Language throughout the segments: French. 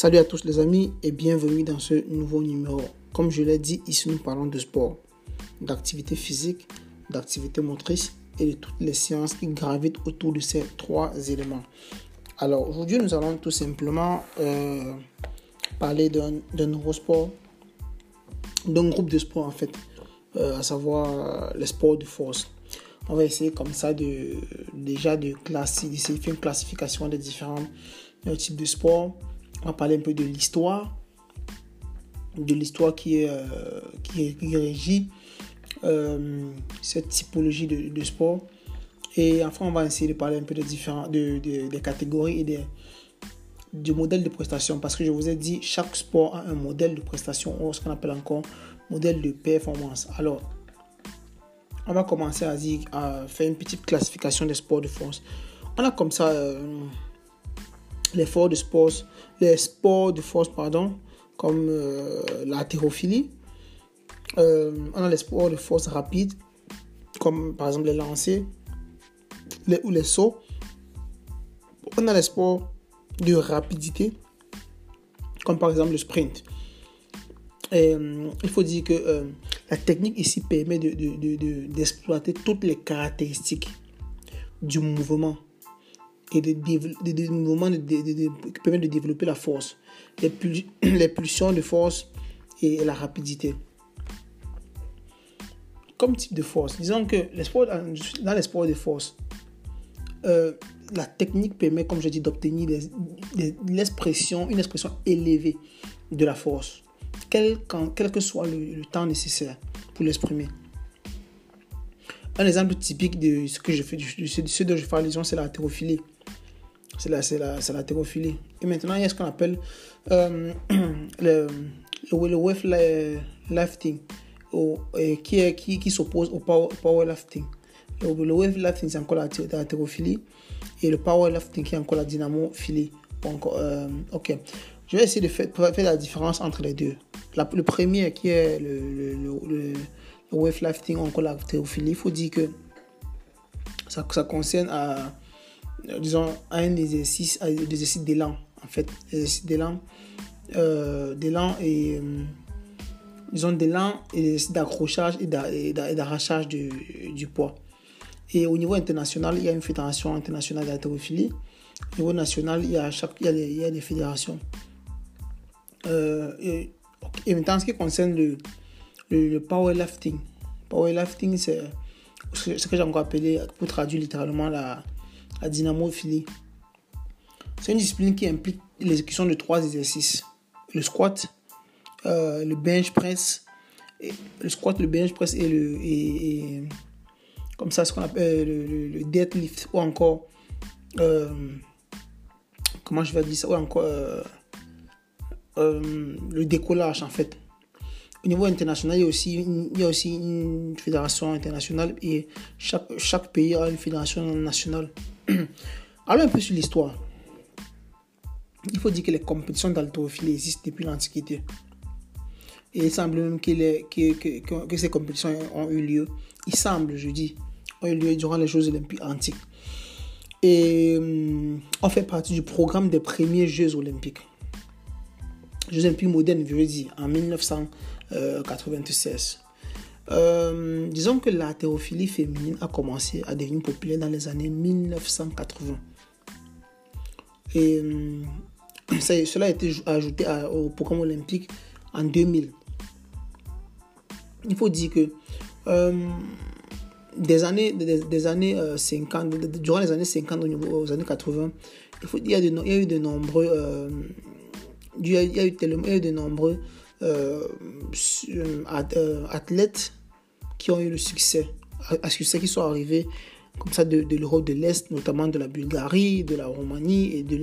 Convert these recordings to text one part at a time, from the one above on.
Salut à tous les amis et bienvenue dans ce nouveau numéro. Comme je l'ai dit, ici nous parlons de sport, d'activité physique, d'activité motrice et de toutes les sciences qui gravitent autour de ces trois éléments. Alors aujourd'hui nous allons tout simplement euh, parler d'un nouveau sport, d'un groupe de sport en fait, euh, à savoir les sports de force. On va essayer comme ça de déjà de classifier, une classification des différents euh, types de sports on va parler un peu de l'histoire, de l'histoire qui, est, euh, qui, régit euh, cette typologie de, sport. Et enfin, on va essayer de parler un peu des différents, catégories et des, du modèle de prestation. Parce que je vous ai dit, chaque sport a un modèle de prestation, ou ce qu'on appelle encore modèle de performance. Alors, on va commencer à, dire, à faire une petite classification des sports de force. On a comme ça euh, les sports de force, les sports de force, pardon, comme euh, la euh, on a les sports de force rapide, comme par exemple les lancers ou les sauts. On a les sports de rapidité, comme par exemple le sprint. Et, euh, il faut dire que la technique ici permet d'exploiter de, de, toutes les caractéristiques du mouvement et des, des, mouvements qui permettent de développer la force, les, les pulsions de force et la rapidité. Comme type de force, disons que les dans les sports de force, euh, la technique permet, comme je dis, d'obtenir l'expression, une expression élevée de la force, quel, quel que soit le, temps nécessaire pour l'exprimer. Un exemple typique de ce que je fais, de dont je fais allusion, c'est la haltérophilie c'est la, c'est la, la Et maintenant, il y a ce qu'on appelle euh, le, le, wave lifting, qui, est, qui, qui s'oppose au power, powerlifting. Le, le wave lifting, c'est encore la, la et le powerlifting, qui est encore la dynamophilie. Donc, euh, ok. Je vais essayer de faire, faire, la différence entre les deux. Le premier, qui est le, le, wave lifting, encore la il faut dire que ça, ça concerne à euh, disons, un exercice, un exercice d'élan, en fait, exercice d'élan, euh, d'élan et, euh, disons, d'élan et d'accrochage et d'arrachage du, du, poids. Et au niveau international, il y a une fédération internationale d'haltérophilie. Au niveau national, il y a, chaque, il y a, des, fédérations. Euh, et, maintenant, en ce qui concerne le, le, le powerlifting, powerlifting, c'est ce que j'ai encore appelé, pour traduire littéralement, la, la dynamophilie. C'est une discipline qui implique l'exécution de trois exercices. Le squat, euh, le bench press, et, le squat, le bench press et le... Et, comme ça, ce qu'on appelle le, deadlift ou encore... Euh, comment je vais dire ça Ou encore... Euh, le décollage en fait. Au niveau international, il y a aussi, une fédération internationale et chaque pays a une fédération nationale. Allons un peu sur l'histoire. Il faut dire que les compétitions d'haltérophilie existent depuis l'Antiquité. Et il semble même que, que, ces compétitions ont eu lieu. Il semble, je dis, ont eu lieu durant les Jeux olympiques antiques. Et hum, on fait partie du programme des premiers Jeux olympiques. Jeux olympiques modernes, je veux dire, en 1996. Euh, disons que la féminine a commencé à devenir populaire dans les années 1980. Et euh, cela a été ajouté au programme olympique en 2000. Il faut dire que euh, des années, des, années 50, durant les années 50 aux années 80, il, faut, y, a il y a eu de nombreux, il y a eu de nombreux athlètes qui ont eu le succès, à succès qui sont arrivés comme ça de, l'Europe de l'Est, notamment de la Bulgarie, de la Roumanie et de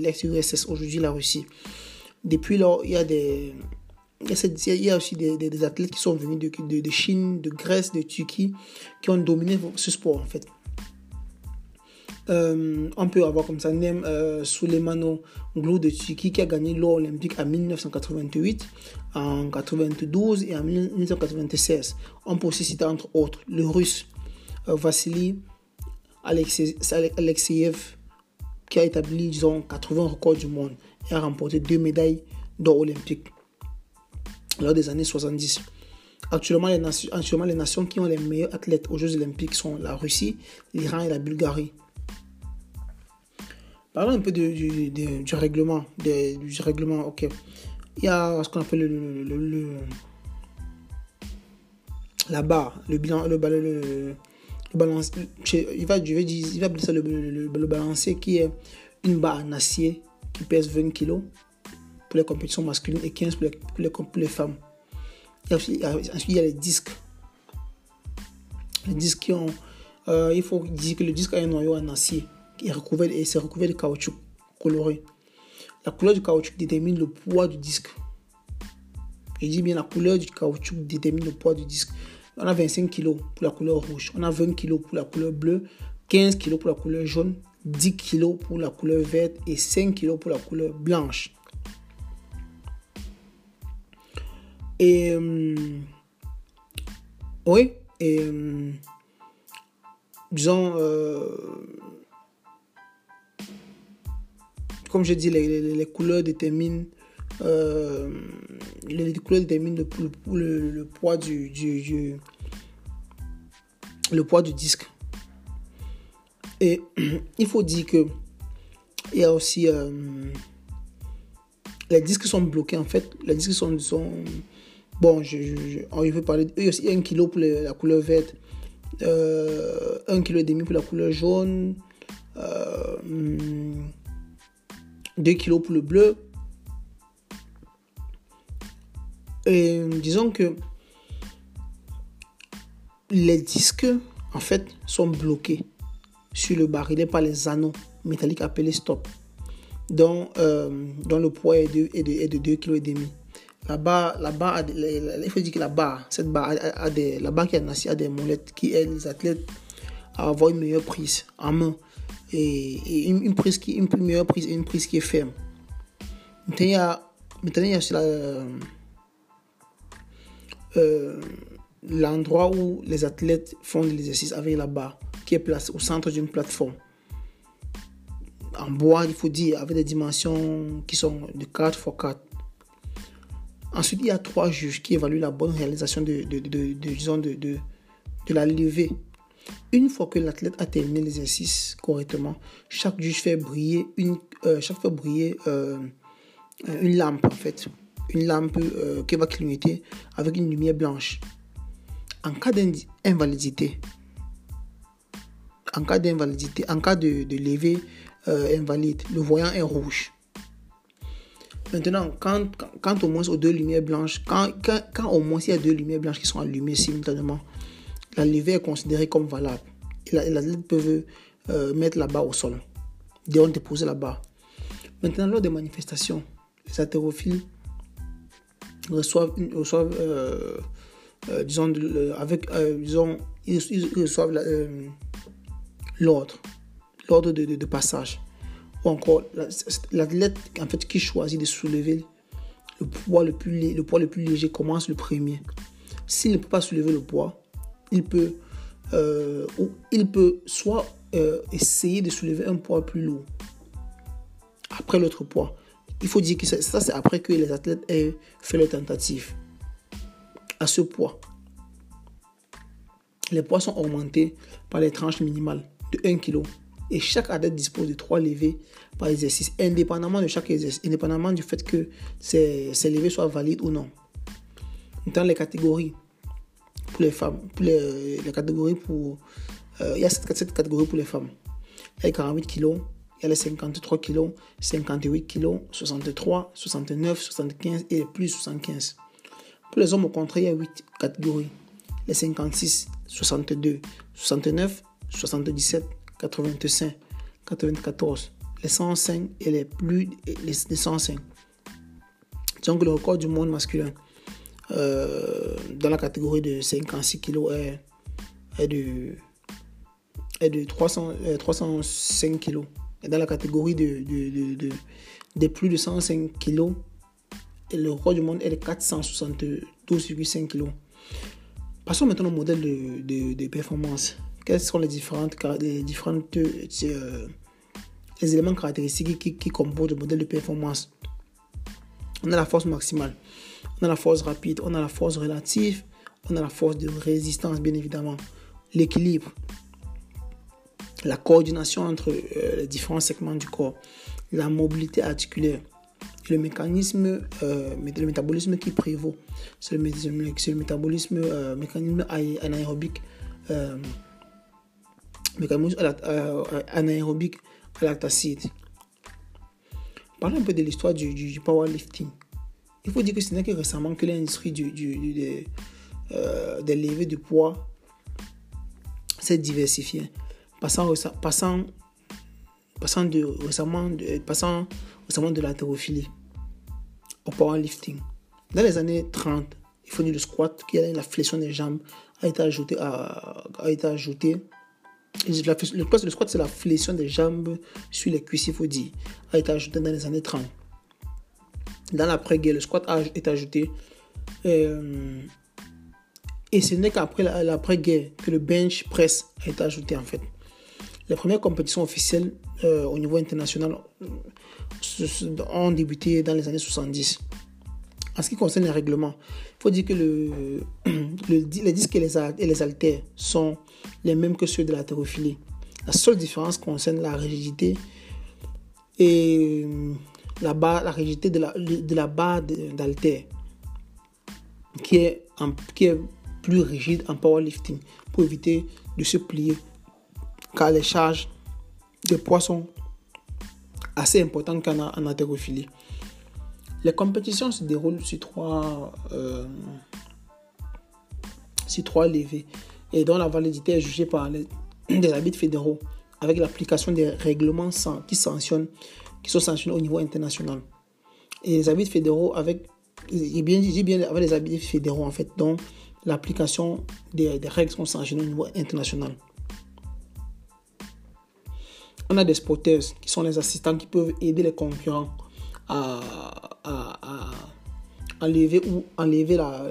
l'ex-URSS, aujourd'hui la Russie. Depuis lors, il y a des... Il y a, aussi des, athlètes qui sont venus de, de, Chine, de Grèce, de Turquie, qui ont dominé ce sport en fait. Euh, on peut avoir comme ça Nem euh, Souleymano Glou de Turquie qui a gagné l'or olympique en 1988, en 92 et en 1996. On peut aussi citer entre autres le russe euh, Vassili Alexeyev qui a établi, disons, 80 records du monde et a remporté deux médailles d'or olympiques lors des années 70. Actuellement actuellement, les nations qui ont les meilleurs athlètes aux Jeux olympiques sont la Russie, l'Iran et la Bulgarie. Parlons un peu du, règlement. du règlement, ok. Il y a ce qu'on appelle le, la barre, le bilan, le, le. Il va, je vais dire, il va appeler ça le, le, balancier qui est une barre en acier qui pèse 20 kg pour les compétitions masculines et 15 pour les, pour les, femmes. ensuite, il y a les disques. Les disques qui ont. Euh, il faut dire que le disque a un noyau en acier est recouvert, et c'est recouvert de caoutchouc coloré. La couleur du caoutchouc détermine le poids du disque. Je dis bien la couleur du caoutchouc détermine le poids du disque. On a 25 kg pour la couleur rouge, on a 20 kg pour la couleur bleue, 15 kg pour la couleur jaune, 10 kg pour la couleur verte et 5 kg pour la couleur blanche. Et euh, oui, et euh, disons, euh, comme je dis, les, couleurs déterminent les couleurs déterminent le, poids du, du, le poids du disque. Et il faut dire que il y a aussi les disques sont bloqués en fait. Les disques sont, Bon, je, je, je veut parler. Il y a aussi 1 kg pour la couleur verte, euh, 1 kg et demi pour la couleur jaune, euh, 2 kg pour le bleu. Et disons que les disques, en fait, sont bloqués sur le barillet par les anneaux métalliques appelés stop, dont, euh, le poids est de, est de, est de 2 kg. La barre, la barre il faut dire que la barre, cette a, des, la barre qui est a des molettes qui aident les athlètes à avoir une meilleure prise en main et, une, prise qui, une meilleure prise une prise qui est ferme. Maintenant, il y a, maintenant, il y a euh, l'endroit où les athlètes font l'exercice avec la barre qui est placée au centre d'une plateforme. En bois, il faut dire, avec des dimensions qui sont de 4 x 4. Ensuite, il y a trois juges qui évaluent la bonne réalisation de, de, de, de, de, la levée. Une fois que l'athlète a terminé l'exercice correctement, chaque juge fait briller une, euh, chaque fait briller, euh, une lampe, en fait. Une lampe euh, qui va clignoter avec une lumière blanche. En cas d'invalidité, en cas d'invalidité, en cas de, de levée invalide, le voyant est rouge. Maintenant, quand, quand, au moins aux deux lumières blanches, quand, quand, au moins il y a deux lumières blanches qui sont allumées simultanément, la levée est considérée comme valable. Et l'athlète peut euh, mettre la barre au sol, on déposer la barre. Maintenant, lors des manifestations, les haltérophiles reçoivent, euh, euh, disons, avec, disons, ils, reçoivent l'ordre, l'ordre de passage ou encore l'athlète en fait, qui choisit de soulever le poids le plus, le poids le plus léger commence le premier. S'il ne peut pas soulever le poids, il peut, euh, ou il peut soit euh, essayer de soulever un poids plus lourd après l'autre poids. Il faut dire que ça, c'est après que les athlètes aient fait leur tentative à ce poids. Les poids sont augmentés par les tranches minimales de 1 kg et chaque athlète dispose de trois levées par exercice, indépendamment de chaque exercice, indépendamment du fait que ces, ces levées soient valides ou non. Dans les catégories pour les femmes, pour les, catégories pour. Euh, il y a cette, catégorie pour les femmes. Il y a les 48 kg, il y a les 53 kg, 58 kg, 63, 69, 75 et plus 75. Pour les hommes, au contraire, il y a 8 catégories. Les 56, 62, 69, 77, 85, 94, les 105 et les plus les, 105. Donc le record du monde masculin euh, dans la catégorie de 56 kg est, est, de, de 300, 305 kg. Et dans la catégorie de, de, de, de plus de 105 kg, le record du monde est de 472,5 kg. Passons maintenant au modèle de, performance quelles sont les différentes, les différentes euh, les éléments caractéristiques qui, qui composent le modèle de performance? On a la force maximale, on a la force rapide, on a la force relative, on a la force de résistance, bien évidemment, l'équilibre, la coordination entre euh, les différents segments du corps, la mobilité articulaire, le mécanisme, euh, le métabolisme qui prévaut, c'est le, métabolisme, euh, mécanisme anaérobique, euh, mécanisme anaérobique lactacide. Parlons un peu de l'histoire du, powerlifting. Il faut dire que ce n'est que récemment que l'industrie du, des levées de poids s'est diversifiée, passant, passant, passant, de, récemment, de, passant récemment de au powerlifting. Dans les années 30, il faut dire le squat, qui la flexion des jambes, a été ajouté à, a été ajouté. Le, squat, c'est la flexion des jambes sur les cuisses, il faut dire, a été ajouté dans les années 30. Dans l'après-guerre, le squat été ajouté. Euh, et ce n'est qu'après l'après-guerre que le bench press a été ajouté en fait. Les premières compétitions officielles euh, au niveau international ont débuté dans les années 70. En ce qui concerne les règlements, il faut dire que le, les disques et les, et haltères sont les mêmes que ceux de la thérophilie. La seule différence concerne la rigidité et la, barre, la rigidité de la, de la barre d'haltère qui est, qui est plus rigide en powerlifting pour éviter de se plier car les charges de poids sont assez importantes qu'en en haltérophilie. Les compétitions se déroulent sur trois, euh, sur trois levées et dont la validité est jugée par les, des arbitres fédéraux avec l'application des règlements qui sanctionnent, qui sont sanctionnés au niveau international. Et les arbitres fédéraux avec, bien, bien avec les arbitres fédéraux en fait, dont l'application des, des règles sont sanctionnées au niveau international. On a des spotters qui sont les assistants qui peuvent aider les concurrents à, enlever ou enlever la,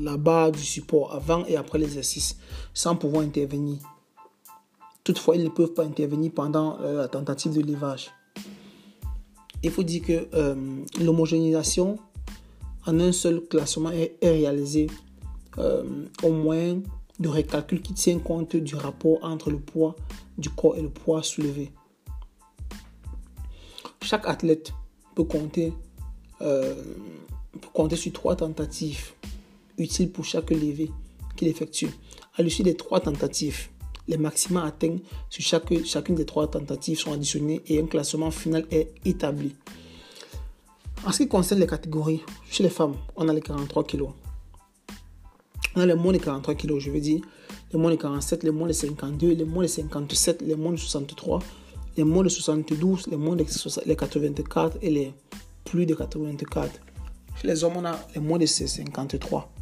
la, barre du support avant et après l'exercice sans pouvoir intervenir. Toutefois, ils ne peuvent pas intervenir pendant euh, la tentative de levage. Il faut dire que euh, l'homogénéisation en un seul classement est, réalisée euh, au moins de recalcul qui tient compte du rapport entre le poids du corps et le poids soulevé. Chaque athlète peut compter, euh, compter sur trois tentatives utiles pour chaque levée qu'il effectue. À l'issue des trois tentatives, les maxima atteints sur chaque, chacune des trois tentatives sont additionnés et un classement final est établi. En ce qui concerne les catégories, chez les femmes, on a les 43 kg. On a les moins de 43 kg, je veux dire les moins de 47, les moins de 52, les moins de 57, les moins de 63, les moins de 72, les moins de 84 et les plus de 84. Chez les hommes, on a les moins de 53,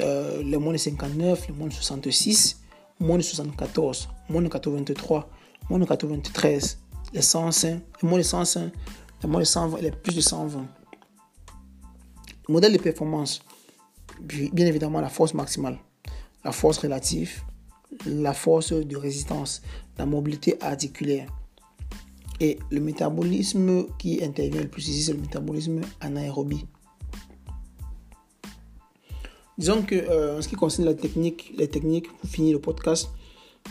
euh, les moins de 59, les moins de 66, moins de 74, moins de 83, moins de 93, les 105, les moins de 105, les moins de 120 et les plus de 120. Le modèle de performance, bien évidemment la force maximale la force relative, la force de résistance, la mobilité articulaire. Et le métabolisme qui intervient le plus ici, c'est le métabolisme anaérobie. Disons que euh, en ce qui concerne la technique, les techniques, pour finir le podcast,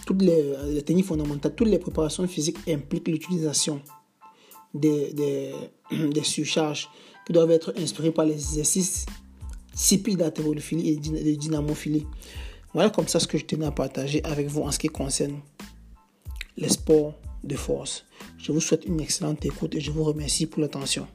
toutes les, techniques fondamentales, toutes les préparations physiques impliquent l'utilisation des, surcharges qui doivent être inspirées par les exercices typiques d'haltérophilie et de dynamophilie. Voilà comme ça ce que je tenais à partager avec vous en ce qui concerne les sports de force. Je vous souhaite une excellente écoute et je vous remercie pour l'attention.